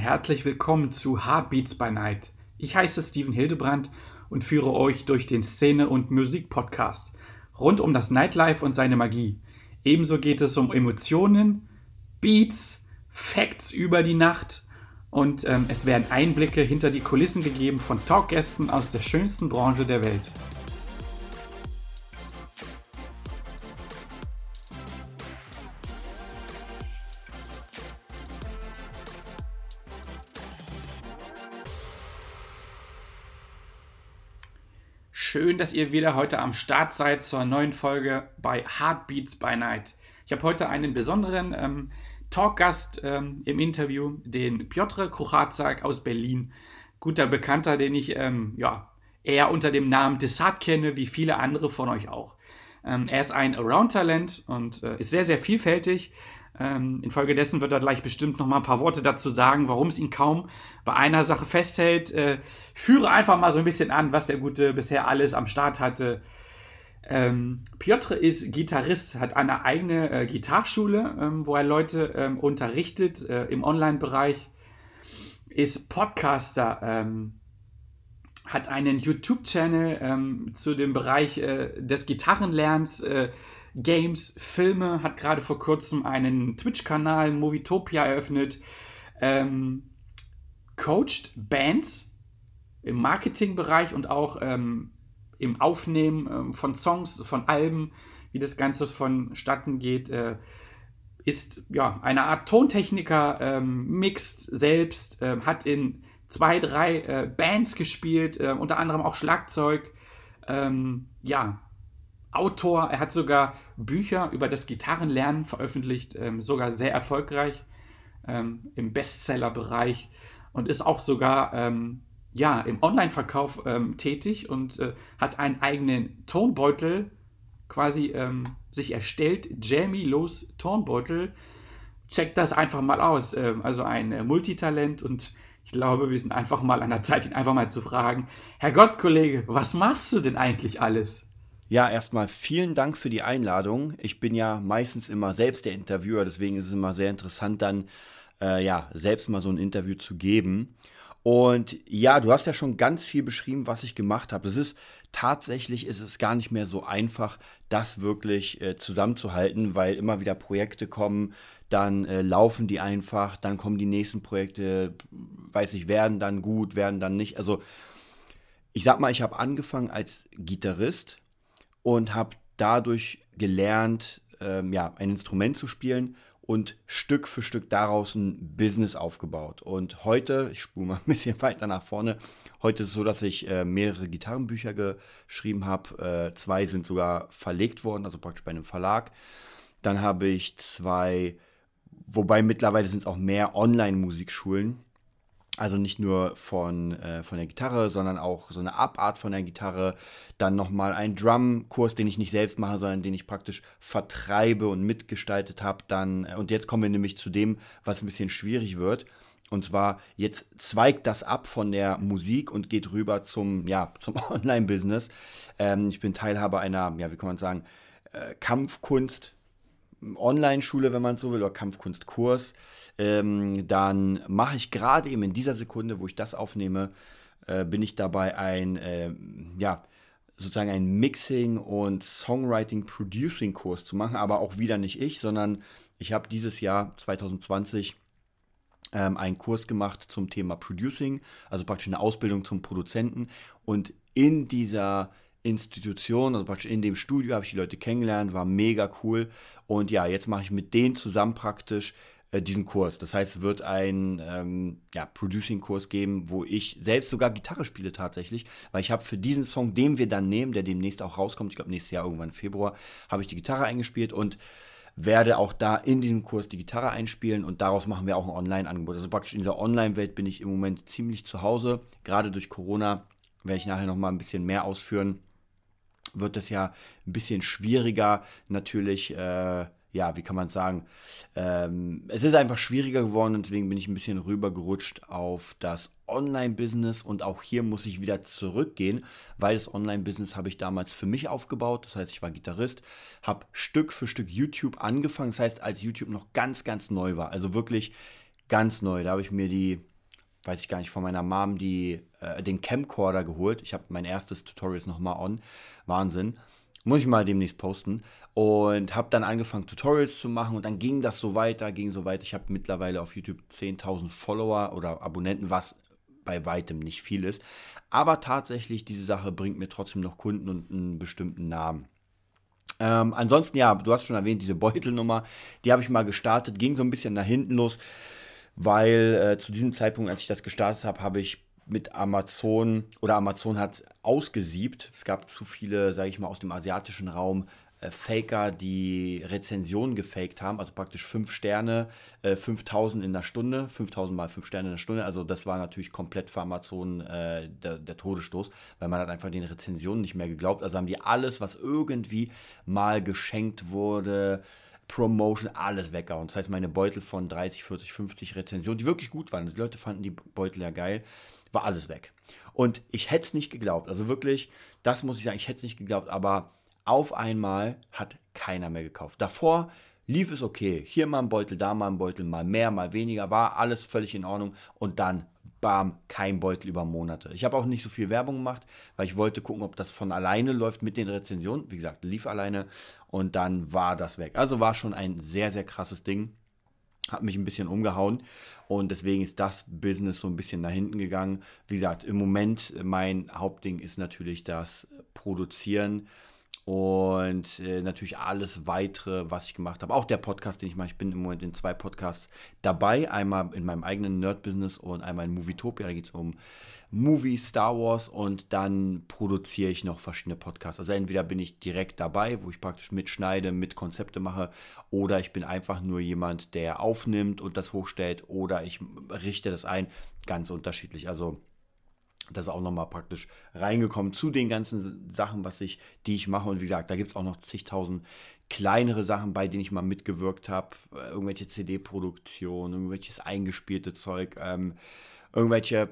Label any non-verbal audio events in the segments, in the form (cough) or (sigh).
herzlich willkommen zu Heartbeats by Night. Ich heiße Steven Hildebrand und führe euch durch den Szene- und Musik-Podcast rund um das Nightlife und seine Magie. Ebenso geht es um Emotionen, Beats, Facts über die Nacht und ähm, es werden Einblicke hinter die Kulissen gegeben von Talkgästen aus der schönsten Branche der Welt. Schön, dass ihr wieder heute am Start seid zur neuen Folge bei Heartbeats by Night. Ich habe heute einen besonderen ähm, Talkgast ähm, im Interview, den Piotr Kruchazak aus Berlin. Guter Bekannter, den ich ähm, ja, eher unter dem Namen Desart kenne, wie viele andere von euch auch. Ähm, er ist ein Around-Talent und äh, ist sehr, sehr vielfältig. Ähm, infolgedessen wird er gleich bestimmt noch mal ein paar Worte dazu sagen, warum es ihn kaum bei einer Sache festhält. Äh, führe einfach mal so ein bisschen an, was der Gute bisher alles am Start hatte. Ähm, Piotr ist Gitarrist, hat eine eigene äh, Gitarschule, ähm, wo er Leute ähm, unterrichtet äh, im Online-Bereich, ist Podcaster, ähm, hat einen YouTube-Channel ähm, zu dem Bereich äh, des Gitarrenlernens äh, Games, Filme, hat gerade vor kurzem einen Twitch-Kanal, Movietopia, eröffnet, ähm, coacht Bands im Marketingbereich und auch ähm, im Aufnehmen ähm, von Songs, von Alben, wie das Ganze vonstatten geht. Äh, ist ja eine Art Tontechniker, ähm, mixt selbst, äh, hat in zwei, drei äh, Bands gespielt, äh, unter anderem auch Schlagzeug. Ähm, ja, Autor, er hat sogar Bücher über das Gitarrenlernen veröffentlicht, ähm, sogar sehr erfolgreich ähm, im Bestseller-Bereich und ist auch sogar ähm, ja, im Online-Verkauf ähm, tätig und äh, hat einen eigenen Tonbeutel quasi ähm, sich erstellt, Jamie Los Tonbeutel. Checkt das einfach mal aus. Ähm, also ein äh, Multitalent und ich glaube, wir sind einfach mal an der Zeit, ihn einfach mal zu fragen, Herr Gott, Kollege, was machst du denn eigentlich alles? Ja, erstmal vielen Dank für die Einladung. Ich bin ja meistens immer selbst der Interviewer, deswegen ist es immer sehr interessant, dann äh, ja selbst mal so ein Interview zu geben. Und ja, du hast ja schon ganz viel beschrieben, was ich gemacht habe. Es ist tatsächlich ist es gar nicht mehr so einfach, das wirklich äh, zusammenzuhalten, weil immer wieder Projekte kommen, dann äh, laufen die einfach, dann kommen die nächsten Projekte, weiß ich, werden dann gut, werden dann nicht. Also ich sag mal, ich habe angefangen als Gitarrist und habe dadurch gelernt, ähm, ja, ein Instrument zu spielen und Stück für Stück daraus ein Business aufgebaut. Und heute, ich spule mal ein (laughs) bisschen weiter nach vorne, heute ist es so, dass ich äh, mehrere Gitarrenbücher geschrieben habe. Äh, zwei sind sogar verlegt worden, also praktisch bei einem Verlag. Dann habe ich zwei, wobei mittlerweile sind es auch mehr Online-Musikschulen also nicht nur von, äh, von der Gitarre, sondern auch so eine Abart von der Gitarre. Dann nochmal ein Drum-Kurs, den ich nicht selbst mache, sondern den ich praktisch vertreibe und mitgestaltet habe. Dann, äh, und jetzt kommen wir nämlich zu dem, was ein bisschen schwierig wird. Und zwar, jetzt zweigt das ab von der Musik und geht rüber zum, ja, zum (laughs) Online-Business. Ähm, ich bin Teilhaber einer, ja, wie kann man sagen, äh, Kampfkunst, Online-Schule, wenn man so will, oder Kampfkunstkurs, ähm, dann mache ich gerade eben in dieser Sekunde, wo ich das aufnehme, äh, bin ich dabei ein, äh, ja, sozusagen ein Mixing- und Songwriting-Producing-Kurs zu machen, aber auch wieder nicht ich, sondern ich habe dieses Jahr 2020 ähm, einen Kurs gemacht zum Thema Producing, also praktisch eine Ausbildung zum Produzenten. Und in dieser Institution, also praktisch in dem Studio habe ich die Leute kennengelernt, war mega cool. Und ja, jetzt mache ich mit denen zusammen praktisch äh, diesen Kurs. Das heißt, es wird einen ähm, ja, Producing-Kurs geben, wo ich selbst sogar Gitarre spiele tatsächlich, weil ich habe für diesen Song, den wir dann nehmen, der demnächst auch rauskommt, ich glaube nächstes Jahr irgendwann im Februar, habe ich die Gitarre eingespielt und werde auch da in diesem Kurs die Gitarre einspielen und daraus machen wir auch ein Online-Angebot. Also praktisch in dieser Online-Welt bin ich im Moment ziemlich zu Hause. Gerade durch Corona werde ich nachher nochmal ein bisschen mehr ausführen wird es ja ein bisschen schwieriger natürlich. Äh, ja, wie kann man sagen? Ähm, es ist einfach schwieriger geworden und deswegen bin ich ein bisschen rübergerutscht auf das Online-Business und auch hier muss ich wieder zurückgehen, weil das Online-Business habe ich damals für mich aufgebaut. Das heißt, ich war Gitarrist, habe Stück für Stück YouTube angefangen. Das heißt, als YouTube noch ganz, ganz neu war. Also wirklich ganz neu. Da habe ich mir die, weiß ich gar nicht, von meiner Mom die, äh, den Camcorder geholt. Ich habe mein erstes Tutorial nochmal on. Wahnsinn. Muss ich mal demnächst posten. Und habe dann angefangen, Tutorials zu machen. Und dann ging das so weiter, ging so weiter. Ich habe mittlerweile auf YouTube 10.000 Follower oder Abonnenten, was bei weitem nicht viel ist. Aber tatsächlich, diese Sache bringt mir trotzdem noch Kunden und einen bestimmten Namen. Ähm, ansonsten, ja, du hast schon erwähnt, diese Beutelnummer, die habe ich mal gestartet, ging so ein bisschen nach hinten los, weil äh, zu diesem Zeitpunkt, als ich das gestartet habe, habe ich mit Amazon oder Amazon hat ausgesiebt. Es gab zu viele, sage ich mal, aus dem asiatischen Raum äh, Faker, die Rezensionen gefaked haben, also praktisch 5 Sterne, äh, 5000 in der Stunde, 5000 mal 5 Sterne in der Stunde. Also das war natürlich komplett für Amazon äh, der, der, Todesstoß, weil man hat einfach den Rezensionen nicht mehr geglaubt. Also haben die alles, was irgendwie mal geschenkt wurde, Promotion, alles weggehauen. Das heißt, meine Beutel von 30, 40, 50 Rezensionen, die wirklich gut waren, die Leute fanden die Beutel ja geil, war alles weg. Und ich hätte es nicht geglaubt. Also wirklich, das muss ich sagen, ich hätte es nicht geglaubt, aber auf einmal hat keiner mehr gekauft. Davor lief es okay. Hier mal ein Beutel, da mal ein Beutel, mal mehr, mal weniger, war alles völlig in Ordnung. Und dann, bam, kein Beutel über Monate. Ich habe auch nicht so viel Werbung gemacht, weil ich wollte gucken, ob das von alleine läuft mit den Rezensionen. Wie gesagt, lief alleine und dann war das weg. Also war schon ein sehr, sehr krasses Ding. Hat mich ein bisschen umgehauen und deswegen ist das Business so ein bisschen nach hinten gegangen. Wie gesagt, im Moment mein Hauptding ist natürlich das Produzieren und äh, natürlich alles weitere, was ich gemacht habe. Auch der Podcast, den ich mache. Ich bin im Moment in zwei Podcasts dabei. Einmal in meinem eigenen Nerd-Business und einmal in Movietopia. Da geht es um Movie, Star Wars und dann produziere ich noch verschiedene Podcasts. Also entweder bin ich direkt dabei, wo ich praktisch mitschneide, mit Konzepte mache, oder ich bin einfach nur jemand, der aufnimmt und das hochstellt, oder ich richte das ein. Ganz unterschiedlich. Also das ist auch nochmal praktisch reingekommen zu den ganzen Sachen, was ich, die ich mache. Und wie gesagt, da gibt es auch noch zigtausend kleinere Sachen, bei denen ich mal mitgewirkt habe. Äh, irgendwelche CD-Produktionen, irgendwelches eingespielte Zeug, ähm, irgendwelche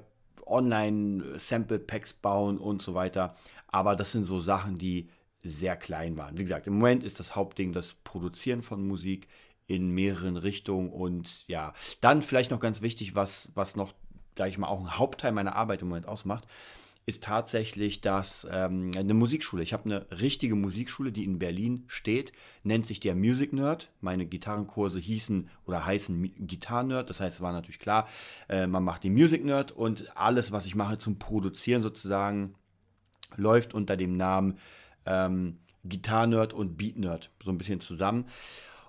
Online-Sample-Packs bauen und so weiter. Aber das sind so Sachen, die sehr klein waren. Wie gesagt, im Moment ist das Hauptding das Produzieren von Musik in mehreren Richtungen und ja, dann vielleicht noch ganz wichtig, was, was noch sage ich mal, auch ein Hauptteil meiner Arbeit im Moment ausmacht, ist tatsächlich das ähm, eine Musikschule. Ich habe eine richtige Musikschule, die in Berlin steht, nennt sich der Music Nerd. Meine Gitarrenkurse hießen oder heißen Gitarren Nerd. Das heißt, es war natürlich klar, äh, man macht den Music Nerd und alles, was ich mache zum Produzieren sozusagen, läuft unter dem Namen ähm, Gitarre Nerd und Beat Nerd so ein bisschen zusammen.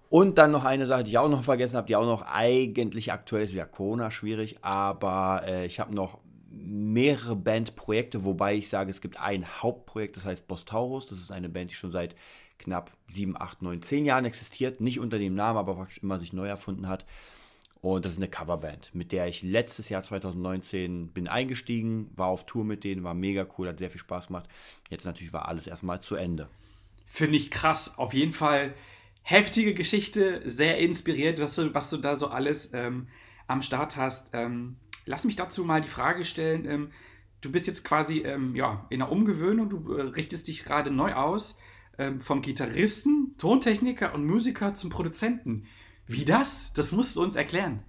Und dann noch eine Sache, die ich auch noch vergessen habe, die auch noch eigentlich aktuell ist, ja Corona schwierig, aber äh, ich habe noch mehrere Bandprojekte, wobei ich sage, es gibt ein Hauptprojekt, das heißt Bostaurus. Das ist eine Band, die schon seit knapp 7, 8, 9, 10 Jahren existiert. Nicht unter dem Namen, aber praktisch immer sich neu erfunden hat. Und das ist eine Coverband, mit der ich letztes Jahr 2019 bin eingestiegen, war auf Tour mit denen, war mega cool, hat sehr viel Spaß gemacht. Jetzt natürlich war alles erstmal zu Ende. Finde ich krass. Auf jeden Fall heftige Geschichte, sehr inspiriert, was du, was du da so alles ähm, am Start hast. Ähm, lass mich dazu mal die Frage stellen. Ähm, du bist jetzt quasi ähm, ja, in der Umgewöhnung, du äh, richtest dich gerade neu aus, ähm, vom Gitarristen, Tontechniker und Musiker zum Produzenten. Wie das? Das musst du uns erklären.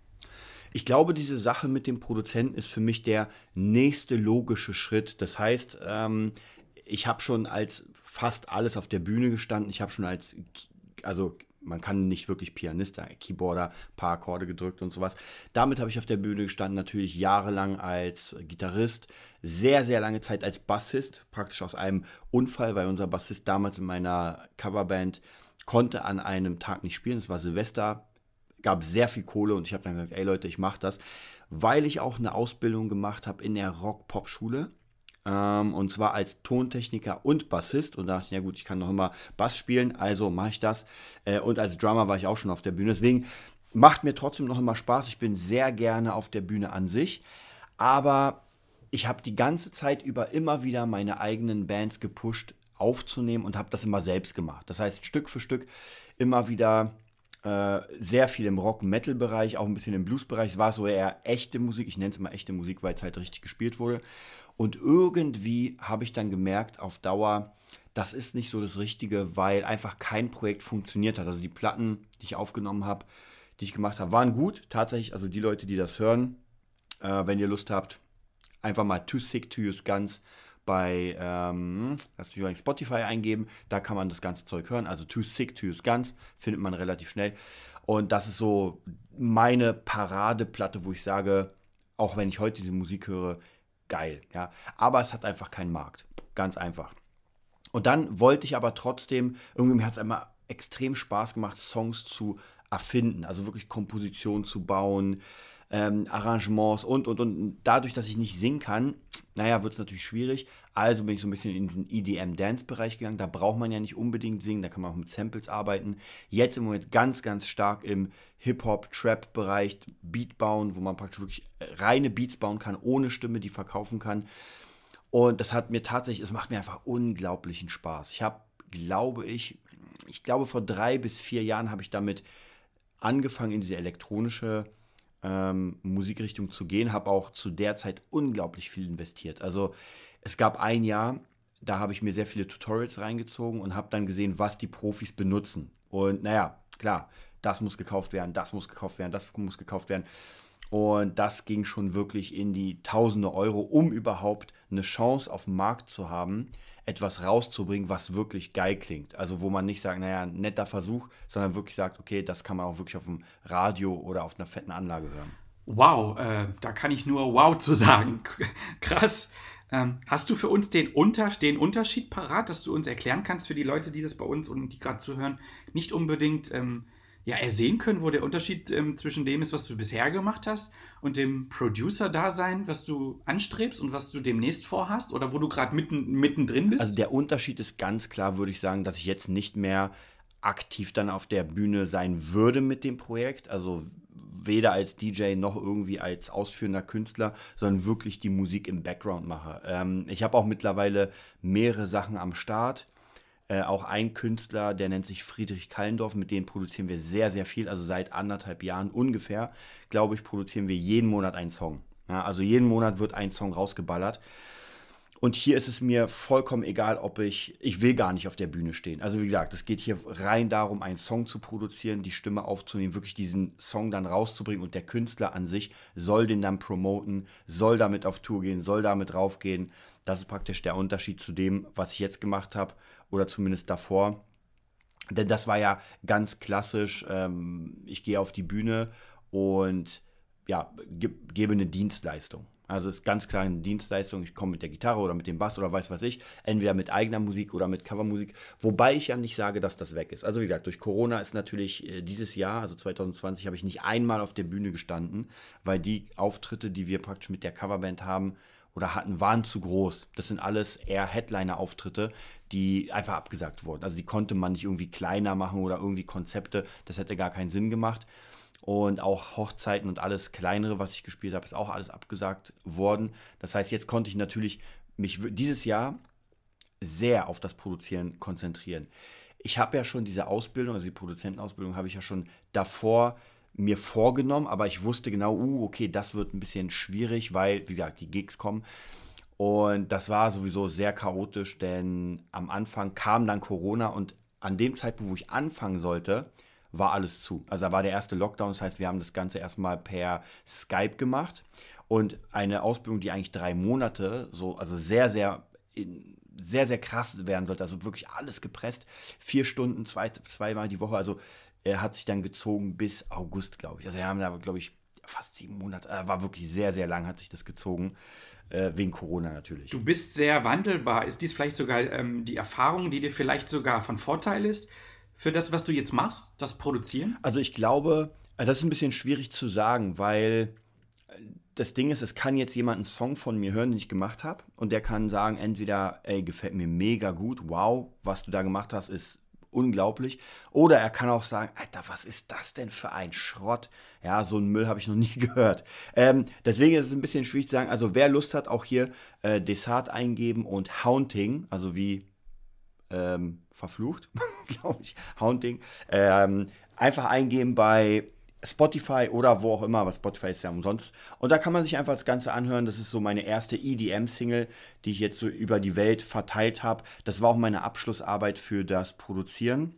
Ich glaube, diese Sache mit dem Produzenten ist für mich der nächste logische Schritt. Das heißt, ähm, ich habe schon als fast alles auf der Bühne gestanden. Ich habe schon als also man kann nicht wirklich Pianist sein, Keyboarder, paar Akkorde gedrückt und sowas. Damit habe ich auf der Bühne gestanden, natürlich jahrelang als Gitarrist, sehr, sehr lange Zeit als Bassist, praktisch aus einem Unfall, weil unser Bassist damals in meiner Coverband konnte an einem Tag nicht spielen, es war Silvester, gab sehr viel Kohle und ich habe dann gesagt, ey Leute, ich mache das, weil ich auch eine Ausbildung gemacht habe in der Rock-Pop-Schule ähm, und zwar als Tontechniker und Bassist. Und da dachte ich, ja gut, ich kann noch immer Bass spielen, also mache ich das. Äh, und als Drummer war ich auch schon auf der Bühne. Deswegen macht mir trotzdem noch immer Spaß. Ich bin sehr gerne auf der Bühne an sich. Aber ich habe die ganze Zeit über immer wieder meine eigenen Bands gepusht, aufzunehmen und habe das immer selbst gemacht. Das heißt, Stück für Stück immer wieder äh, sehr viel im Rock-Metal-Bereich, auch ein bisschen im Blues-Bereich. Es war so eher echte Musik. Ich nenne es immer echte Musik, weil es halt richtig gespielt wurde. Und irgendwie habe ich dann gemerkt, auf Dauer, das ist nicht so das Richtige, weil einfach kein Projekt funktioniert hat. Also die Platten, die ich aufgenommen habe, die ich gemacht habe, waren gut. Tatsächlich, also die Leute, die das hören, äh, wenn ihr Lust habt, einfach mal Too Sick to Use Guns bei ähm, lass mich Spotify eingeben. Da kann man das ganze Zeug hören. Also Too Sick to Use Guns findet man relativ schnell. Und das ist so meine Paradeplatte, wo ich sage, auch wenn ich heute diese Musik höre, geil. Ja. Aber es hat einfach keinen Markt. Ganz einfach. Und dann wollte ich aber trotzdem, irgendwie mir hat es einmal extrem Spaß gemacht, Songs zu erfinden, also wirklich Kompositionen zu bauen, ähm, Arrangements und, und, und. Dadurch, dass ich nicht singen kann, naja, wird es natürlich schwierig. Also bin ich so ein bisschen in diesen EDM-Dance-Bereich gegangen. Da braucht man ja nicht unbedingt singen, da kann man auch mit Samples arbeiten. Jetzt im Moment ganz, ganz stark im Hip-Hop-Trap-Bereich Beat bauen, wo man praktisch wirklich reine Beats bauen kann, ohne Stimme, die verkaufen kann. Und das hat mir tatsächlich, es macht mir einfach unglaublichen Spaß. Ich habe, glaube ich, ich glaube vor drei bis vier Jahren habe ich damit angefangen, in diese elektronische ähm, Musikrichtung zu gehen, habe auch zu der Zeit unglaublich viel investiert. Also es gab ein Jahr, da habe ich mir sehr viele Tutorials reingezogen und habe dann gesehen, was die Profis benutzen. Und naja, klar, das muss gekauft werden, das muss gekauft werden, das muss gekauft werden. Und das ging schon wirklich in die tausende Euro, um überhaupt eine Chance auf dem Markt zu haben, etwas rauszubringen, was wirklich geil klingt. Also wo man nicht sagt, naja, netter Versuch, sondern wirklich sagt, okay, das kann man auch wirklich auf dem Radio oder auf einer fetten Anlage hören. Wow, äh, da kann ich nur wow zu sagen. (laughs) Krass. Ähm, hast du für uns den, Unter den Unterschied parat, dass du uns erklären kannst für die Leute, die das bei uns und die gerade zuhören, nicht unbedingt ähm, ja, ersehen können, wo der Unterschied ähm, zwischen dem ist, was du bisher gemacht hast und dem Producer-Dasein, was du anstrebst und was du demnächst vorhast oder wo du gerade mitten, mittendrin bist? Also der Unterschied ist ganz klar, würde ich sagen, dass ich jetzt nicht mehr aktiv dann auf der Bühne sein würde mit dem Projekt. Also weder als DJ noch irgendwie als ausführender Künstler, sondern wirklich die Musik im Background mache. Ähm, ich habe auch mittlerweile mehrere Sachen am Start äh, auch ein Künstler, der nennt sich Friedrich Kallendorf, mit dem produzieren wir sehr, sehr viel. Also seit anderthalb Jahren ungefähr, glaube ich, produzieren wir jeden Monat einen Song. Ja, also jeden Monat wird ein Song rausgeballert. Und hier ist es mir vollkommen egal, ob ich, ich will gar nicht auf der Bühne stehen. Also wie gesagt, es geht hier rein darum, einen Song zu produzieren, die Stimme aufzunehmen, wirklich diesen Song dann rauszubringen und der Künstler an sich soll den dann promoten, soll damit auf Tour gehen, soll damit raufgehen. Das ist praktisch der Unterschied zu dem, was ich jetzt gemacht habe oder zumindest davor. Denn das war ja ganz klassisch. Ähm, ich gehe auf die Bühne und ja, ge gebe eine Dienstleistung. Also es ist ganz klar eine Dienstleistung. Ich komme mit der Gitarre oder mit dem Bass oder weiß was ich, entweder mit eigener Musik oder mit Covermusik. Wobei ich ja nicht sage, dass das weg ist. Also wie gesagt, durch Corona ist natürlich äh, dieses Jahr, also 2020, habe ich nicht einmal auf der Bühne gestanden, weil die Auftritte, die wir praktisch mit der Coverband haben, oder hatten, waren zu groß. Das sind alles eher Headliner-Auftritte, die einfach abgesagt wurden. Also die konnte man nicht irgendwie kleiner machen oder irgendwie Konzepte. Das hätte gar keinen Sinn gemacht. Und auch Hochzeiten und alles kleinere, was ich gespielt habe, ist auch alles abgesagt worden. Das heißt, jetzt konnte ich natürlich mich dieses Jahr sehr auf das Produzieren konzentrieren. Ich habe ja schon diese Ausbildung, also die Produzentenausbildung, habe ich ja schon davor mir vorgenommen, aber ich wusste genau, uh, okay, das wird ein bisschen schwierig, weil, wie gesagt, die Gigs kommen. Und das war sowieso sehr chaotisch, denn am Anfang kam dann Corona und an dem Zeitpunkt, wo ich anfangen sollte, war alles zu. Also da war der erste Lockdown, das heißt, wir haben das Ganze erstmal per Skype gemacht und eine Ausbildung, die eigentlich drei Monate, so, also sehr, sehr, sehr, sehr krass werden sollte, also wirklich alles gepresst, vier Stunden, zwei, zweimal die Woche, also er hat sich dann gezogen bis August, glaube ich. Also wir haben da, glaube ich, fast sieben Monate, äh, war wirklich sehr, sehr lang, hat sich das gezogen, äh, wegen Corona natürlich. Du bist sehr wandelbar. Ist dies vielleicht sogar ähm, die Erfahrung, die dir vielleicht sogar von Vorteil ist für das, was du jetzt machst, das Produzieren? Also ich glaube, äh, das ist ein bisschen schwierig zu sagen, weil äh, das Ding ist, es kann jetzt jemand einen Song von mir hören, den ich gemacht habe, und der kann sagen, entweder, ey, gefällt mir mega gut, wow, was du da gemacht hast, ist unglaublich. Oder er kann auch sagen, Alter, was ist das denn für ein Schrott? Ja, so einen Müll habe ich noch nie (laughs) gehört. Ähm, deswegen ist es ein bisschen schwierig zu sagen. Also wer Lust hat, auch hier äh, Desart eingeben und Haunting, also wie ähm, verflucht, (laughs) glaube ich, Haunting, ähm, einfach eingeben bei Spotify oder wo auch immer, aber Spotify ist ja umsonst. Und da kann man sich einfach das Ganze anhören. Das ist so meine erste EDM-Single, die ich jetzt so über die Welt verteilt habe. Das war auch meine Abschlussarbeit für das Produzieren.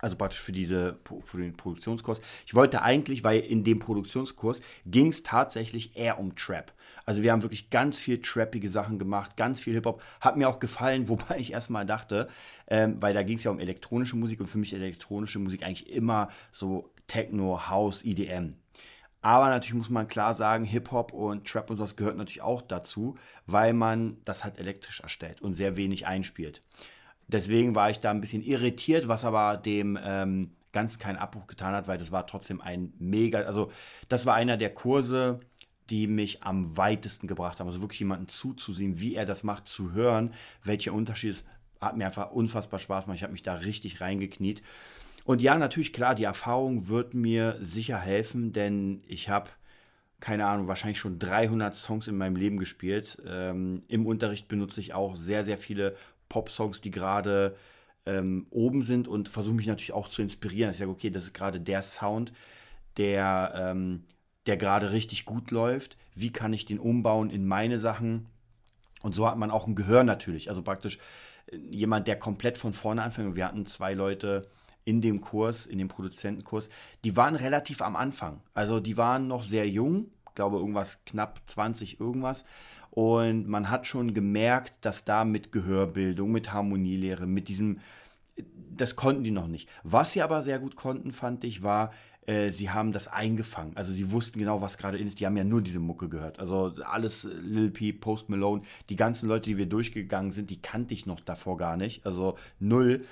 Also praktisch für, diese, für den Produktionskurs. Ich wollte eigentlich, weil in dem Produktionskurs ging es tatsächlich eher um Trap. Also wir haben wirklich ganz viel trappige Sachen gemacht, ganz viel Hip-Hop. Hat mir auch gefallen, (laughs) wobei ich erstmal dachte, ähm, weil da ging es ja um elektronische Musik und für mich elektronische Musik eigentlich immer so Techno, House, EDM. Aber natürlich muss man klar sagen, Hip-Hop und Trap und sowas gehört natürlich auch dazu, weil man das halt elektrisch erstellt und sehr wenig einspielt. Deswegen war ich da ein bisschen irritiert, was aber dem ähm, ganz keinen Abbruch getan hat, weil das war trotzdem ein mega, also das war einer der Kurse, die mich am weitesten gebracht haben. Also wirklich jemanden zuzusehen, wie er das macht, zu hören, welcher Unterschied ist, hat mir einfach unfassbar Spaß gemacht. Ich habe mich da richtig reingekniet. Und ja, natürlich, klar, die Erfahrung wird mir sicher helfen, denn ich habe, keine Ahnung, wahrscheinlich schon 300 Songs in meinem Leben gespielt. Ähm, Im Unterricht benutze ich auch sehr, sehr viele Pop-Songs, die gerade ähm, oben sind und versuche mich natürlich auch zu inspirieren. Ich sage, okay, das ist gerade der Sound, der, ähm, der gerade richtig gut läuft. Wie kann ich den umbauen in meine Sachen? Und so hat man auch ein Gehör natürlich. Also praktisch äh, jemand, der komplett von vorne anfängt. Wir hatten zwei Leute in dem Kurs, in dem Produzentenkurs, die waren relativ am Anfang. Also die waren noch sehr jung, glaube irgendwas knapp 20 irgendwas und man hat schon gemerkt, dass da mit Gehörbildung, mit Harmonielehre, mit diesem, das konnten die noch nicht. Was sie aber sehr gut konnten, fand ich, war, äh, sie haben das eingefangen. Also sie wussten genau, was gerade ist. Die haben ja nur diese Mucke gehört. Also alles Lil Peep, Post Malone, die ganzen Leute, die wir durchgegangen sind, die kannte ich noch davor gar nicht. Also null.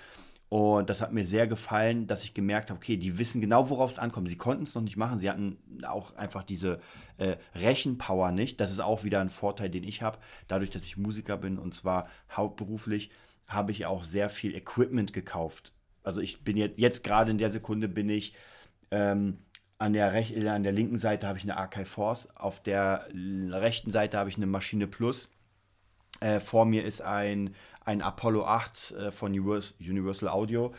Und das hat mir sehr gefallen, dass ich gemerkt habe, okay, die wissen genau, worauf es ankommt. Sie konnten es noch nicht machen. Sie hatten auch einfach diese äh, Rechenpower nicht. Das ist auch wieder ein Vorteil, den ich habe. Dadurch, dass ich Musiker bin und zwar hauptberuflich, habe ich auch sehr viel Equipment gekauft. Also ich bin jetzt, jetzt gerade in der Sekunde bin ich ähm, an der, an der linken Seite habe ich eine Archive Force, auf der rechten Seite habe ich eine Maschine Plus äh, vor mir ist ein, ein Apollo 8 äh, von Universal Audio.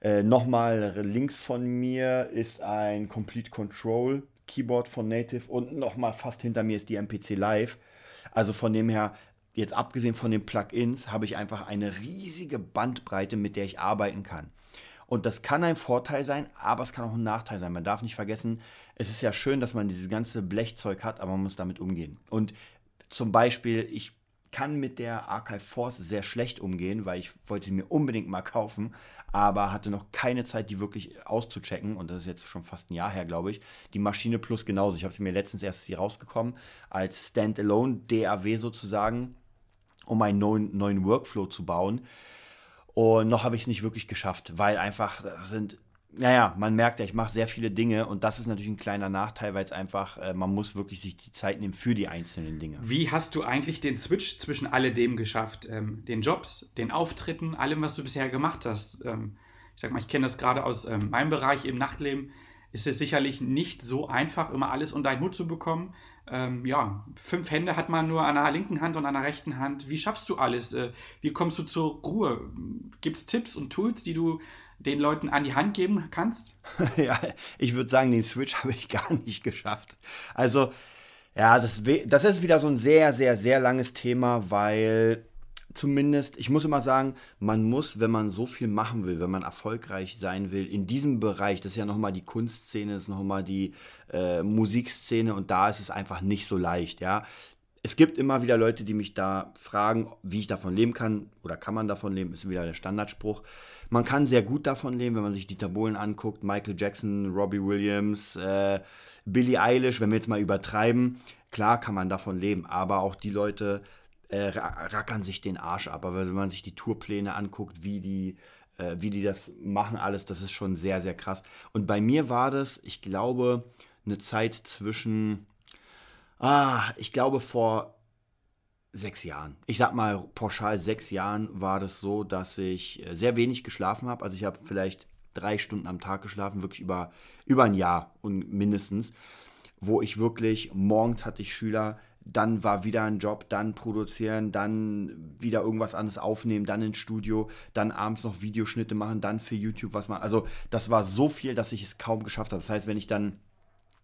Äh, Nochmal links von mir ist ein Complete Control Keyboard von Native und nochmal fast hinter mir ist die MPC Live. Also von dem her, jetzt abgesehen von den Plugins, habe ich einfach eine riesige Bandbreite, mit der ich arbeiten kann. Und das kann ein Vorteil sein, aber es kann auch ein Nachteil sein. Man darf nicht vergessen, es ist ja schön, dass man dieses ganze Blechzeug hat, aber man muss damit umgehen. Und zum Beispiel, ich kann mit der Archive Force sehr schlecht umgehen, weil ich wollte sie mir unbedingt mal kaufen, aber hatte noch keine Zeit, die wirklich auszuchecken. Und das ist jetzt schon fast ein Jahr her, glaube ich. Die Maschine Plus genauso. Ich habe sie mir letztens erst hier rausgekommen, als Standalone DAW sozusagen, um einen neuen, neuen Workflow zu bauen. Und noch habe ich es nicht wirklich geschafft, weil einfach das sind naja, man merkt ja, ich mache sehr viele Dinge und das ist natürlich ein kleiner Nachteil, weil es einfach, äh, man muss wirklich sich die Zeit nehmen für die einzelnen Dinge. Wie hast du eigentlich den Switch zwischen alledem geschafft? Ähm, den Jobs, den Auftritten, allem, was du bisher gemacht hast? Ähm, ich sag mal, ich kenne das gerade aus ähm, meinem Bereich im Nachtleben. Ist es sicherlich nicht so einfach, immer alles unter einen Hut zu bekommen. Ähm, ja, fünf Hände hat man nur an der linken Hand und an der rechten Hand. Wie schaffst du alles? Äh, wie kommst du zur Ruhe? Gibt es Tipps und Tools, die du den Leuten an die Hand geben kannst? (laughs) ja, ich würde sagen, den Switch (laughs) habe ich gar nicht geschafft. Also, ja, das, das ist wieder so ein sehr, sehr, sehr langes Thema, weil zumindest, ich muss immer sagen, man muss, wenn man so viel machen will, wenn man erfolgreich sein will, in diesem Bereich, das ist ja nochmal die Kunstszene, das ist nochmal die äh, Musikszene und da ist es einfach nicht so leicht, ja. Es gibt immer wieder Leute, die mich da fragen, wie ich davon leben kann oder kann man davon leben, ist wieder der Standardspruch. Man kann sehr gut davon leben, wenn man sich die Tabulen anguckt. Michael Jackson, Robbie Williams, äh, Billie Eilish, wenn wir jetzt mal übertreiben. Klar kann man davon leben, aber auch die Leute äh, rackern sich den Arsch ab. Aber wenn man sich die Tourpläne anguckt, wie die, äh, wie die das machen, alles, das ist schon sehr, sehr krass. Und bei mir war das, ich glaube, eine Zeit zwischen, ah, ich glaube vor sechs Jahren. Ich sag mal, pauschal sechs Jahren war das so, dass ich äh, sehr wenig geschlafen habe. Also ich habe vielleicht drei Stunden am Tag geschlafen, wirklich über, über ein Jahr und mindestens, wo ich wirklich, morgens hatte ich Schüler, dann war wieder ein Job, dann produzieren, dann wieder irgendwas anderes aufnehmen, dann ins Studio, dann abends noch Videoschnitte machen, dann für YouTube was machen. Also das war so viel, dass ich es kaum geschafft habe. Das heißt, wenn ich dann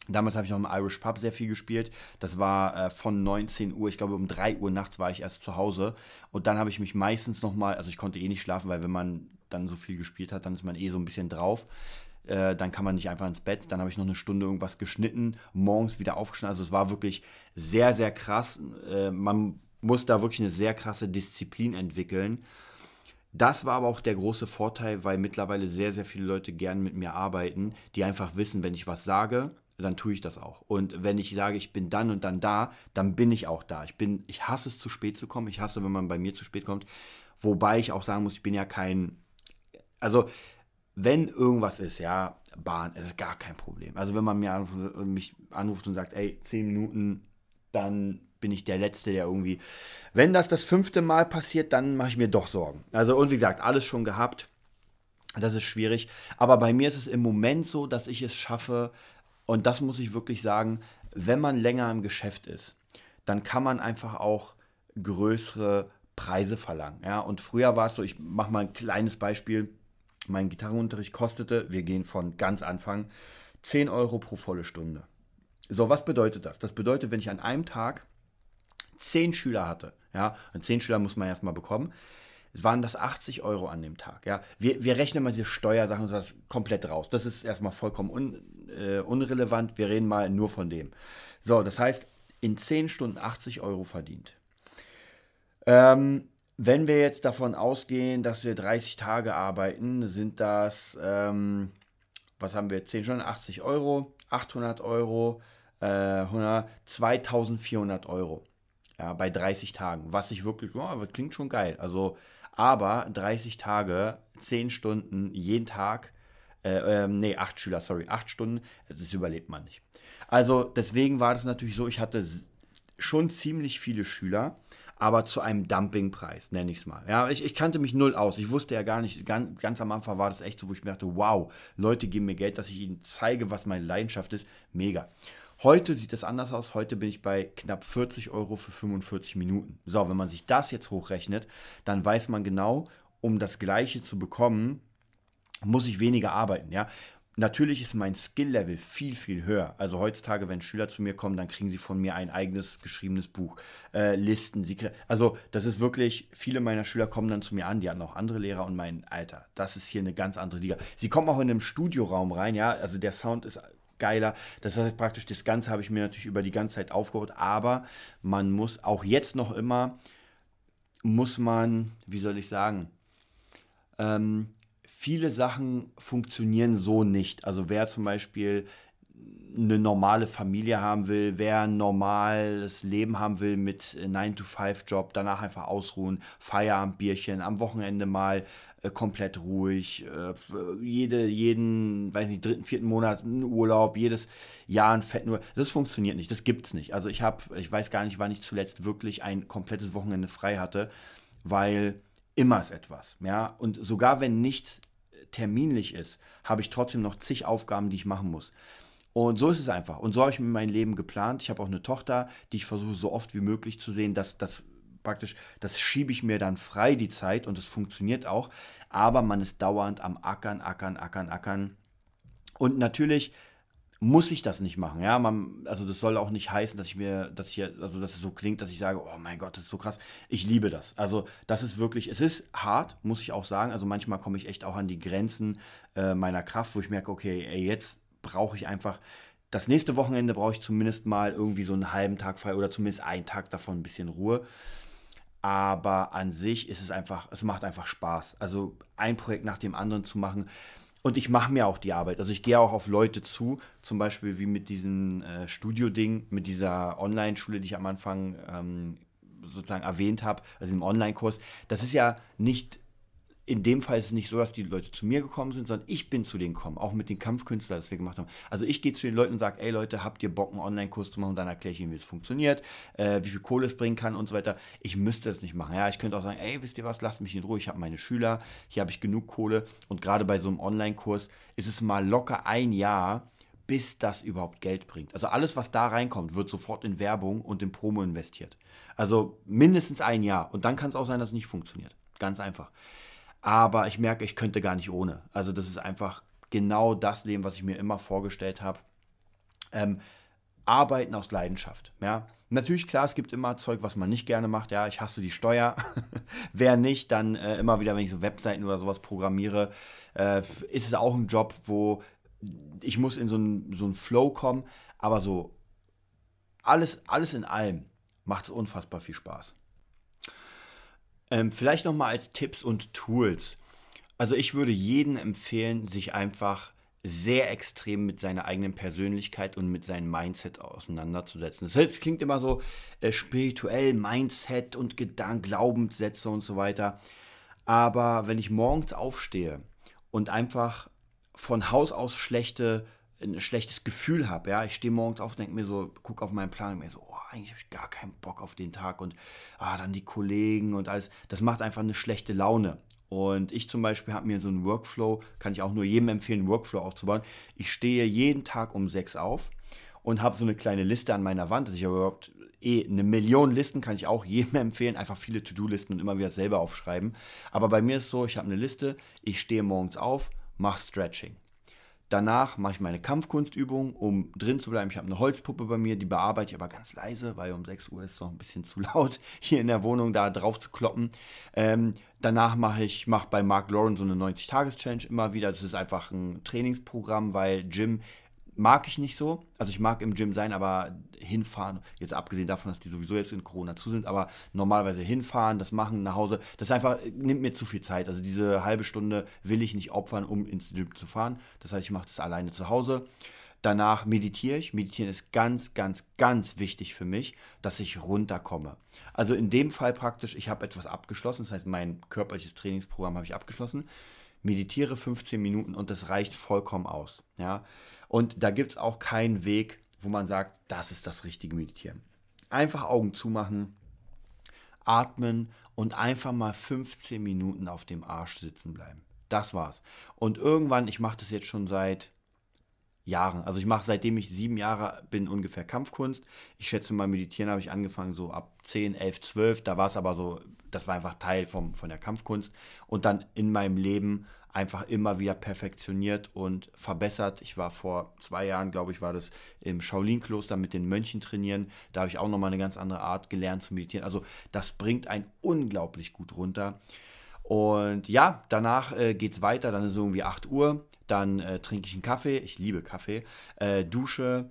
Damals habe ich noch im Irish Pub sehr viel gespielt. Das war äh, von 19 Uhr, ich glaube um 3 Uhr nachts war ich erst zu Hause. Und dann habe ich mich meistens nochmal, also ich konnte eh nicht schlafen, weil wenn man dann so viel gespielt hat, dann ist man eh so ein bisschen drauf. Äh, dann kann man nicht einfach ins Bett. Dann habe ich noch eine Stunde irgendwas geschnitten, morgens wieder aufgeschnitten. Also es war wirklich sehr, sehr krass. Äh, man muss da wirklich eine sehr krasse Disziplin entwickeln. Das war aber auch der große Vorteil, weil mittlerweile sehr, sehr viele Leute gern mit mir arbeiten, die einfach wissen, wenn ich was sage, dann tue ich das auch. Und wenn ich sage, ich bin dann und dann da, dann bin ich auch da. Ich bin, ich hasse es zu spät zu kommen. Ich hasse, wenn man bei mir zu spät kommt. Wobei ich auch sagen muss, ich bin ja kein, also wenn irgendwas ist, ja, Bahn, ist gar kein Problem. Also wenn man mir anruft, mich anruft und sagt, ey, zehn Minuten, dann bin ich der Letzte, der irgendwie, wenn das das fünfte Mal passiert, dann mache ich mir doch Sorgen. Also und wie gesagt, alles schon gehabt. Das ist schwierig. Aber bei mir ist es im Moment so, dass ich es schaffe, und das muss ich wirklich sagen, wenn man länger im Geschäft ist, dann kann man einfach auch größere Preise verlangen. Ja? Und früher war es so, ich mache mal ein kleines Beispiel. Mein Gitarrenunterricht kostete, wir gehen von ganz Anfang, 10 Euro pro volle Stunde. So, was bedeutet das? Das bedeutet, wenn ich an einem Tag 10 Schüler hatte, ja, und 10 Schüler muss man erstmal bekommen, waren das 80 Euro an dem Tag. Ja. Wir, wir rechnen mal diese Steuersachen und sowas komplett raus. Das ist erstmal vollkommen un, äh, unrelevant. Wir reden mal nur von dem. So, das heißt, in 10 Stunden 80 Euro verdient. Ähm, wenn wir jetzt davon ausgehen, dass wir 30 Tage arbeiten, sind das, ähm, was haben wir, 10 Stunden, 80 Euro, 800 Euro, äh, 100, 2400 Euro. Ja, bei 30 Tagen, was ich wirklich, oh, das klingt schon geil. Also, aber 30 Tage, 10 Stunden, jeden Tag, äh, äh, nee, 8 Schüler, sorry, 8 Stunden, das überlebt man nicht. Also, deswegen war das natürlich so, ich hatte schon ziemlich viele Schüler aber zu einem Dumpingpreis, nenne ich es mal. Ja, ich, ich, kannte mich null aus. Ich wusste ja gar nicht, ganz, ganz am Anfang war das echt so, wo ich mir dachte, wow, Leute geben mir Geld, dass ich ihnen zeige, was meine Leidenschaft ist. Mega. Heute sieht es anders aus. Heute bin ich bei knapp 40 Euro für 45 Minuten. So, wenn man sich das jetzt hochrechnet, dann weiß man genau, um das Gleiche zu bekommen, muss ich weniger arbeiten. Ja, Natürlich ist mein Skill-Level viel, viel höher. Also heutzutage, wenn Schüler zu mir kommen, dann kriegen sie von mir ein eigenes geschriebenes Buch, äh, Listen. Sie, also das ist wirklich, viele meiner Schüler kommen dann zu mir an, die hatten auch andere Lehrer und meinen, Alter, das ist hier eine ganz andere Liga. Sie kommen auch in einem Studioraum rein, ja, also der Sound ist geiler. Das heißt praktisch, das Ganze habe ich mir natürlich über die ganze Zeit aufgebaut, aber man muss auch jetzt noch immer, muss man, wie soll ich sagen, ähm, viele Sachen funktionieren so nicht. Also wer zum Beispiel eine normale Familie haben will, wer ein normales Leben haben will mit 9-to-5-Job, danach einfach ausruhen, Feierabendbierchen, am Wochenende mal äh, komplett ruhig, äh, jede, jeden, weiß nicht, dritten, vierten Monat einen Urlaub, jedes Jahr ein fetten Urlaub. Das funktioniert nicht, das gibt's nicht. Also ich habe, ich weiß gar nicht, wann ich zuletzt wirklich ein komplettes Wochenende frei hatte, weil immer ist etwas. Ja? Und sogar wenn nichts terminlich ist, habe ich trotzdem noch zig Aufgaben, die ich machen muss. Und so ist es einfach. Und so habe ich mir mein Leben geplant. Ich habe auch eine Tochter, die ich versuche so oft wie möglich zu sehen, dass das praktisch, das schiebe ich mir dann frei die Zeit und es funktioniert auch. Aber man ist dauernd am Ackern, Ackern, Ackern, Ackern. Und natürlich muss ich das nicht machen. Ja, man, also das soll auch nicht heißen, dass ich mir, dass hier, also dass es so klingt, dass ich sage, oh mein Gott, das ist so krass. Ich liebe das. Also das ist wirklich, es ist hart, muss ich auch sagen. Also manchmal komme ich echt auch an die Grenzen äh, meiner Kraft, wo ich merke, okay, ey, jetzt brauche ich einfach, das nächste Wochenende brauche ich zumindest mal irgendwie so einen halben Tag frei oder zumindest einen Tag davon ein bisschen Ruhe. Aber an sich ist es einfach, es macht einfach Spaß. Also ein Projekt nach dem anderen zu machen und ich mache mir auch die Arbeit. Also ich gehe auch auf Leute zu, zum Beispiel wie mit diesem äh, Studio-Ding, mit dieser Online-Schule, die ich am Anfang ähm, sozusagen erwähnt habe, also im Online-Kurs. Das ist ja nicht in dem Fall ist es nicht so, dass die Leute zu mir gekommen sind, sondern ich bin zu denen gekommen, auch mit den Kampfkünstlern, das wir gemacht haben. Also ich gehe zu den Leuten und sage, ey Leute, habt ihr Bock, einen Online-Kurs zu machen? Und dann erkläre ich ihnen, wie es funktioniert, äh, wie viel Kohle es bringen kann und so weiter. Ich müsste es nicht machen. Ja, ich könnte auch sagen, ey, wisst ihr was, lasst mich in Ruhe, ich habe meine Schüler, hier habe ich genug Kohle. Und gerade bei so einem Online-Kurs ist es mal locker ein Jahr, bis das überhaupt Geld bringt. Also alles, was da reinkommt, wird sofort in Werbung und in Promo investiert. Also mindestens ein Jahr. Und dann kann es auch sein, dass es nicht funktioniert. Ganz einfach. Aber ich merke, ich könnte gar nicht ohne. Also das ist einfach genau das Leben, was ich mir immer vorgestellt habe. Ähm, arbeiten aus Leidenschaft. Ja? Natürlich, klar, es gibt immer Zeug, was man nicht gerne macht. Ja, ich hasse die Steuer. (laughs) Wer nicht, dann äh, immer wieder, wenn ich so Webseiten oder sowas programmiere, äh, ist es auch ein Job, wo ich muss in so einen so Flow kommen. Aber so alles, alles in allem macht es unfassbar viel Spaß. Ähm, vielleicht nochmal als Tipps und Tools. Also ich würde jedem empfehlen, sich einfach sehr extrem mit seiner eigenen Persönlichkeit und mit seinem Mindset auseinanderzusetzen. Das heißt, klingt immer so äh, spirituell, Mindset und Gedanken, Glaubenssätze und so weiter. Aber wenn ich morgens aufstehe und einfach von Haus aus schlechte, ein schlechtes Gefühl habe, ja, ich stehe morgens auf denke mir so, gucke auf meinen Plan und mir so, eigentlich habe ich gar keinen Bock auf den Tag und ah, dann die Kollegen und alles. Das macht einfach eine schlechte Laune. Und ich zum Beispiel habe mir so einen Workflow, kann ich auch nur jedem empfehlen, einen Workflow aufzubauen. Ich stehe jeden Tag um sechs auf und habe so eine kleine Liste an meiner Wand, dass ich überhaupt eh eine Million Listen kann ich auch jedem (laughs) empfehlen, einfach viele To-Do-Listen und immer wieder selber aufschreiben. Aber bei mir ist es so, ich habe eine Liste, ich stehe morgens auf, mache Stretching. Danach mache ich meine Kampfkunstübung, um drin zu bleiben. Ich habe eine Holzpuppe bei mir, die bearbeite ich aber ganz leise, weil um 6 Uhr ist es noch ein bisschen zu (laughs) laut, hier in der Wohnung da drauf zu kloppen. Ähm, danach mache ich mach bei Mark Lauren so eine 90-Tages-Challenge immer wieder. Das ist einfach ein Trainingsprogramm, weil Jim mag ich nicht so. Also ich mag im Gym sein, aber hinfahren, jetzt abgesehen davon, dass die sowieso jetzt in Corona zu sind, aber normalerweise hinfahren, das machen, nach Hause, das einfach nimmt mir zu viel Zeit. Also diese halbe Stunde will ich nicht opfern, um ins Gym zu fahren. Das heißt, ich mache das alleine zu Hause. Danach meditiere ich. Meditieren ist ganz, ganz, ganz wichtig für mich, dass ich runterkomme. Also in dem Fall praktisch, ich habe etwas abgeschlossen, das heißt, mein körperliches Trainingsprogramm habe ich abgeschlossen. Meditiere 15 Minuten und das reicht vollkommen aus. Ja? Und da gibt es auch keinen Weg, wo man sagt, das ist das richtige Meditieren. Einfach Augen zumachen, atmen und einfach mal 15 Minuten auf dem Arsch sitzen bleiben. Das war's. Und irgendwann, ich mache das jetzt schon seit Jahren. Also ich mache seitdem ich sieben Jahre bin ungefähr Kampfkunst. Ich schätze mal, meditieren habe ich angefangen so ab 10, 11, 12. Da war es aber so, das war einfach Teil vom, von der Kampfkunst. Und dann in meinem Leben einfach immer wieder perfektioniert und verbessert. Ich war vor zwei Jahren, glaube ich, war das im Shaolin-Kloster mit den Mönchen trainieren. Da habe ich auch nochmal eine ganz andere Art gelernt zu meditieren. Also das bringt einen unglaublich gut runter. Und ja, danach äh, geht es weiter, dann ist es irgendwie 8 Uhr, dann äh, trinke ich einen Kaffee, ich liebe Kaffee, äh, dusche,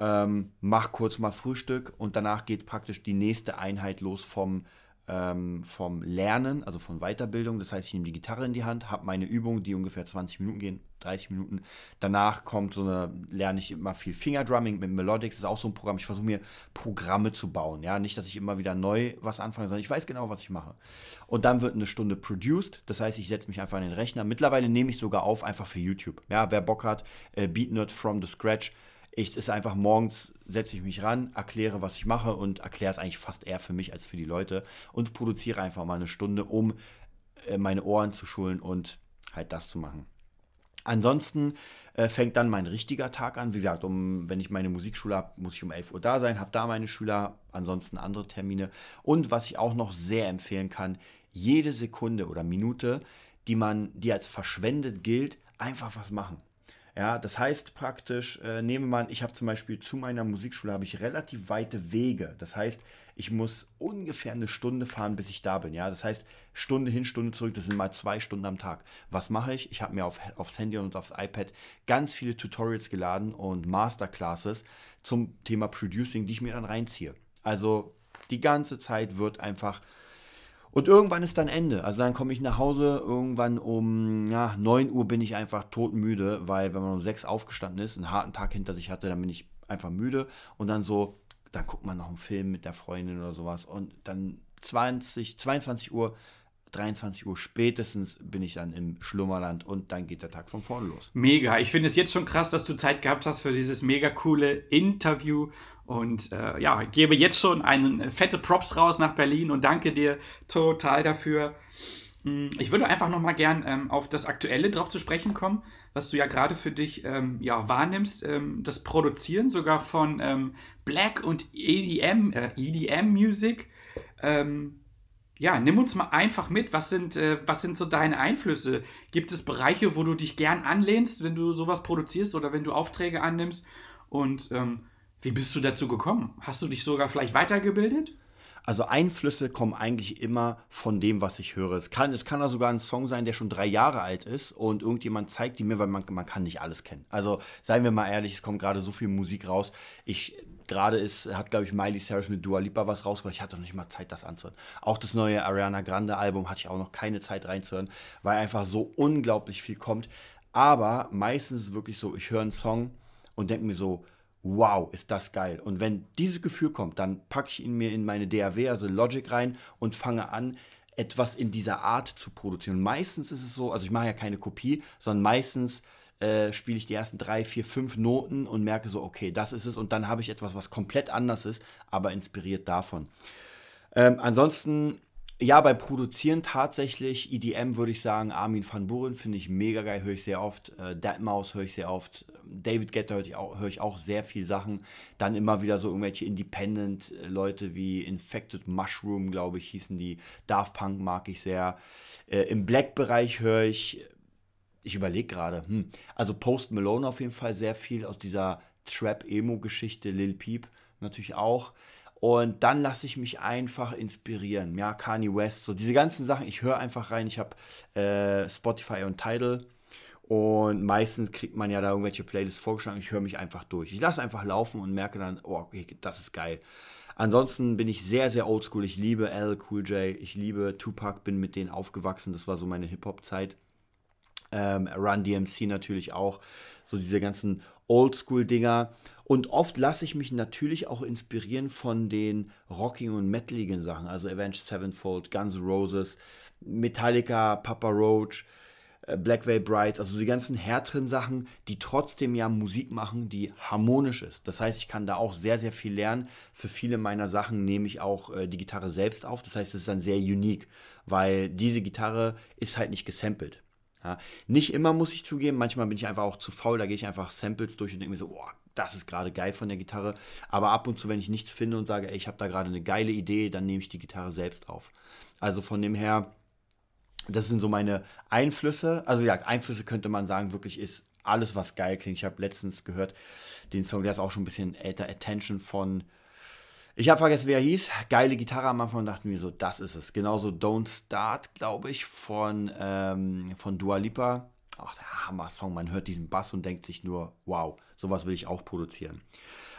ähm, mach kurz mal Frühstück und danach geht praktisch die nächste Einheit los vom ähm, vom Lernen, also von Weiterbildung. Das heißt, ich nehme die Gitarre in die Hand, habe meine Übungen, die ungefähr 20 Minuten gehen, 30 Minuten. Danach kommt so eine, lerne ich immer viel Fingerdrumming mit Melodics. Das ist auch so ein Programm. Ich versuche mir Programme zu bauen. Ja, nicht, dass ich immer wieder neu was anfange, sondern ich weiß genau, was ich mache. Und dann wird eine Stunde produced. Das heißt, ich setze mich einfach an den Rechner. Mittlerweile nehme ich sogar auf, einfach für YouTube. Ja, wer Bock hat, äh, Beat Nerd from the Scratch ich ist einfach morgens, setze ich mich ran, erkläre, was ich mache und erkläre es eigentlich fast eher für mich als für die Leute und produziere einfach mal eine Stunde, um äh, meine Ohren zu schulen und halt das zu machen. Ansonsten äh, fängt dann mein richtiger Tag an. Wie gesagt, um, wenn ich meine Musikschule habe, muss ich um 11 Uhr da sein, habe da meine Schüler, ansonsten andere Termine. Und was ich auch noch sehr empfehlen kann, jede Sekunde oder Minute, die man, die als verschwendet gilt, einfach was machen. Ja, das heißt praktisch, äh, nehme man, ich habe zum Beispiel zu meiner Musikschule habe ich relativ weite Wege. Das heißt, ich muss ungefähr eine Stunde fahren, bis ich da bin. Ja, das heißt, Stunde hin, Stunde zurück, das sind mal zwei Stunden am Tag. Was mache ich? Ich habe mir auf, aufs Handy und aufs iPad ganz viele Tutorials geladen und Masterclasses zum Thema Producing, die ich mir dann reinziehe. Also die ganze Zeit wird einfach und irgendwann ist dann Ende. Also dann komme ich nach Hause, irgendwann um ja, 9 Uhr bin ich einfach todmüde, weil wenn man um 6 aufgestanden ist, einen harten Tag hinter sich hatte, dann bin ich einfach müde. Und dann so, dann guckt man noch einen Film mit der Freundin oder sowas. Und dann 20, 22 Uhr 23 Uhr spätestens bin ich dann im Schlummerland und dann geht der Tag von vorne los. Mega. Ich finde es jetzt schon krass, dass du Zeit gehabt hast für dieses mega coole Interview. Und äh, ja, gebe jetzt schon einen fette Props raus nach Berlin und danke dir total dafür. Hm, ich würde einfach nochmal gern ähm, auf das Aktuelle drauf zu sprechen kommen, was du ja gerade für dich ähm, ja, wahrnimmst. Ähm, das Produzieren sogar von ähm, Black und EDM, äh, EDM Music. Ähm, ja, nimm uns mal einfach mit. Was sind, äh, was sind so deine Einflüsse? Gibt es Bereiche, wo du dich gern anlehnst, wenn du sowas produzierst oder wenn du Aufträge annimmst? Und ähm, Wie bist du dazu gekommen? Hast du dich sogar vielleicht weitergebildet? Also Einflüsse kommen eigentlich immer von dem, was ich höre. Es kann, es kann auch sogar ein Song sein, der schon drei Jahre alt ist und irgendjemand zeigt die mir, weil man, man kann nicht alles kennen. Also seien wir mal ehrlich, es kommt gerade so viel Musik raus. Ich gerade ist, hat, glaube ich, Miley Cyrus mit Dua Lipa was rausgebracht. Ich hatte noch nicht mal Zeit, das anzuhören. Auch das neue Ariana Grande Album hatte ich auch noch keine Zeit reinzuhören, weil einfach so unglaublich viel kommt. Aber meistens ist es wirklich so, ich höre einen Song und denke mir so, wow, ist das geil. Und wenn dieses Gefühl kommt, dann packe ich ihn mir in meine DAW, also Logic rein und fange an, etwas in dieser Art zu produzieren. Meistens ist es so, also ich mache ja keine Kopie, sondern meistens äh, spiele ich die ersten drei, vier, fünf Noten und merke so, okay, das ist es. Und dann habe ich etwas, was komplett anders ist, aber inspiriert davon. Ähm, ansonsten ja, beim Produzieren tatsächlich, EDM würde ich sagen, Armin van Buren finde ich mega geil, höre ich sehr oft. Äh, Deadmau5 höre ich sehr oft. David Guetta höre ich, auch, höre ich auch sehr viel Sachen. Dann immer wieder so irgendwelche Independent-Leute wie Infected Mushroom, glaube ich, hießen die. Daft Punk mag ich sehr. Äh, Im Black-Bereich höre ich, ich überlege gerade, hm, also Post Malone auf jeden Fall sehr viel aus dieser Trap-Emo-Geschichte, Lil Peep natürlich auch. Und dann lasse ich mich einfach inspirieren. Ja, Kanye West, so diese ganzen Sachen. Ich höre einfach rein. Ich habe äh, Spotify und Tidal. Und meistens kriegt man ja da irgendwelche Playlists vorgeschlagen. Ich höre mich einfach durch. Ich lasse einfach laufen und merke dann, oh, okay, das ist geil. Ansonsten bin ich sehr, sehr oldschool. Ich liebe L. Cool J. Ich liebe Tupac, bin mit denen aufgewachsen. Das war so meine Hip-Hop-Zeit. Ähm, Run DMC natürlich auch. So diese ganzen Oldschool-Dinger. Und oft lasse ich mich natürlich auch inspirieren von den rockigen und metaligen Sachen, also Avenged Sevenfold, Guns N' Roses, Metallica, Papa Roach, äh, Black Veil Brides, also die ganzen härteren Sachen, die trotzdem ja Musik machen, die harmonisch ist. Das heißt, ich kann da auch sehr, sehr viel lernen. Für viele meiner Sachen nehme ich auch äh, die Gitarre selbst auf. Das heißt, es ist dann sehr unique, weil diese Gitarre ist halt nicht gesampelt. Ja, nicht immer muss ich zugeben, manchmal bin ich einfach auch zu faul, da gehe ich einfach Samples durch und denke mir so, oh, das ist gerade geil von der Gitarre. Aber ab und zu, wenn ich nichts finde und sage, ey, ich habe da gerade eine geile Idee, dann nehme ich die Gitarre selbst auf. Also von dem her, das sind so meine Einflüsse. Also ja, Einflüsse könnte man sagen, wirklich ist alles, was geil klingt. Ich habe letztens gehört, den Song, der ist auch schon ein bisschen älter, Attention von. Ich habe vergessen, wer er hieß. Geile Gitarre am Anfang und dachte mir so, das ist es. Genauso Don't Start, glaube ich, von, ähm, von Dua Lipa. Ach, der Hammer-Song. Man hört diesen Bass und denkt sich nur, wow, sowas will ich auch produzieren.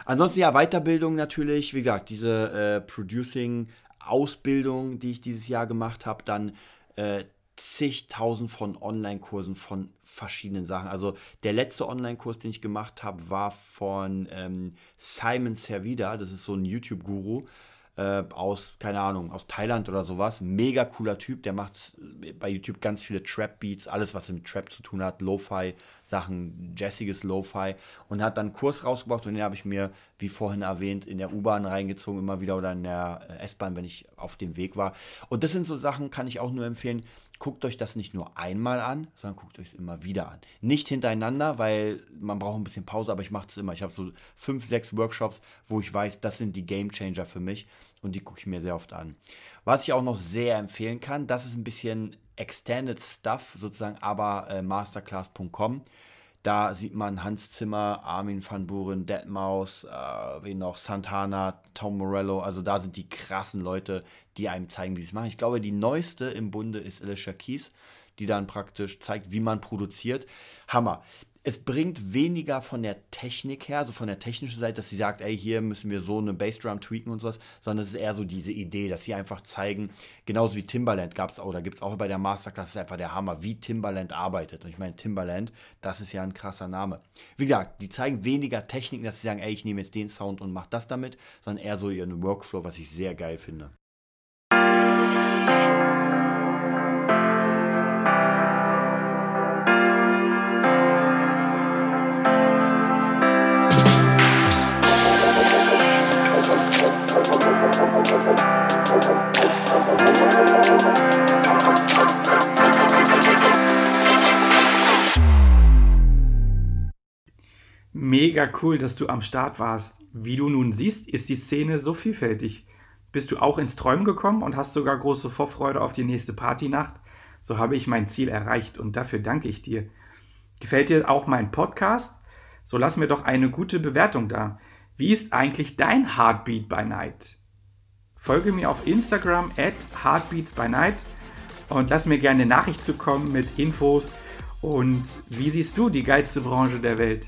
Ansonsten ja, Weiterbildung natürlich. Wie gesagt, diese äh, Producing-Ausbildung, die ich dieses Jahr gemacht habe, dann äh, zigtausend von Online-Kursen von verschiedenen Sachen. Also der letzte Online-Kurs, den ich gemacht habe, war von ähm, Simon Servida. Das ist so ein YouTube-Guru äh, aus, keine Ahnung, aus Thailand oder sowas. Mega cooler Typ, der macht bei YouTube ganz viele Trap-Beats, alles was mit Trap zu tun hat, Lo-Fi-Sachen, jazziges Lo-Fi und hat dann einen Kurs rausgebracht und den habe ich mir, wie vorhin erwähnt, in der U-Bahn reingezogen, immer wieder oder in der äh, S-Bahn, wenn ich auf dem Weg war. Und das sind so Sachen, kann ich auch nur empfehlen, guckt euch das nicht nur einmal an, sondern guckt euch es immer wieder an. Nicht hintereinander, weil man braucht ein bisschen Pause, aber ich mache es immer. Ich habe so fünf, sechs Workshops, wo ich weiß, das sind die Game Changer für mich und die gucke ich mir sehr oft an. Was ich auch noch sehr empfehlen kann, das ist ein bisschen Extended Stuff, sozusagen, aber äh, masterclass.com. Da sieht man Hans Zimmer, Armin van Buren, Deadmaus, äh, wen noch, Santana, Tom Morello. Also da sind die krassen Leute, die einem zeigen, wie sie es machen. Ich glaube, die neueste im Bunde ist Alicia Keys, die dann praktisch zeigt, wie man produziert. Hammer es bringt weniger von der Technik her, also von der technischen Seite, dass sie sagt, ey, hier müssen wir so eine Bassdrum tweaken und sowas, sondern es ist eher so diese Idee, dass sie einfach zeigen, genauso wie Timbaland gab es auch, da gibt es auch bei der Masterclass, ist einfach der Hammer, wie Timbaland arbeitet. Und ich meine, Timbaland, das ist ja ein krasser Name. Wie gesagt, die zeigen weniger Techniken, dass sie sagen, ey, ich nehme jetzt den Sound und mache das damit, sondern eher so ihren Workflow, was ich sehr geil finde. Mega cool, dass du am Start warst. Wie du nun siehst, ist die Szene so vielfältig. Bist du auch ins Träumen gekommen und hast sogar große Vorfreude auf die nächste Partynacht? So habe ich mein Ziel erreicht und dafür danke ich dir. Gefällt dir auch mein Podcast? So lass mir doch eine gute Bewertung da. Wie ist eigentlich dein Heartbeat by Night? Folge mir auf Instagram at Heartbeats by Night und lass mir gerne eine Nachricht zukommen mit Infos und wie siehst du die geilste Branche der Welt?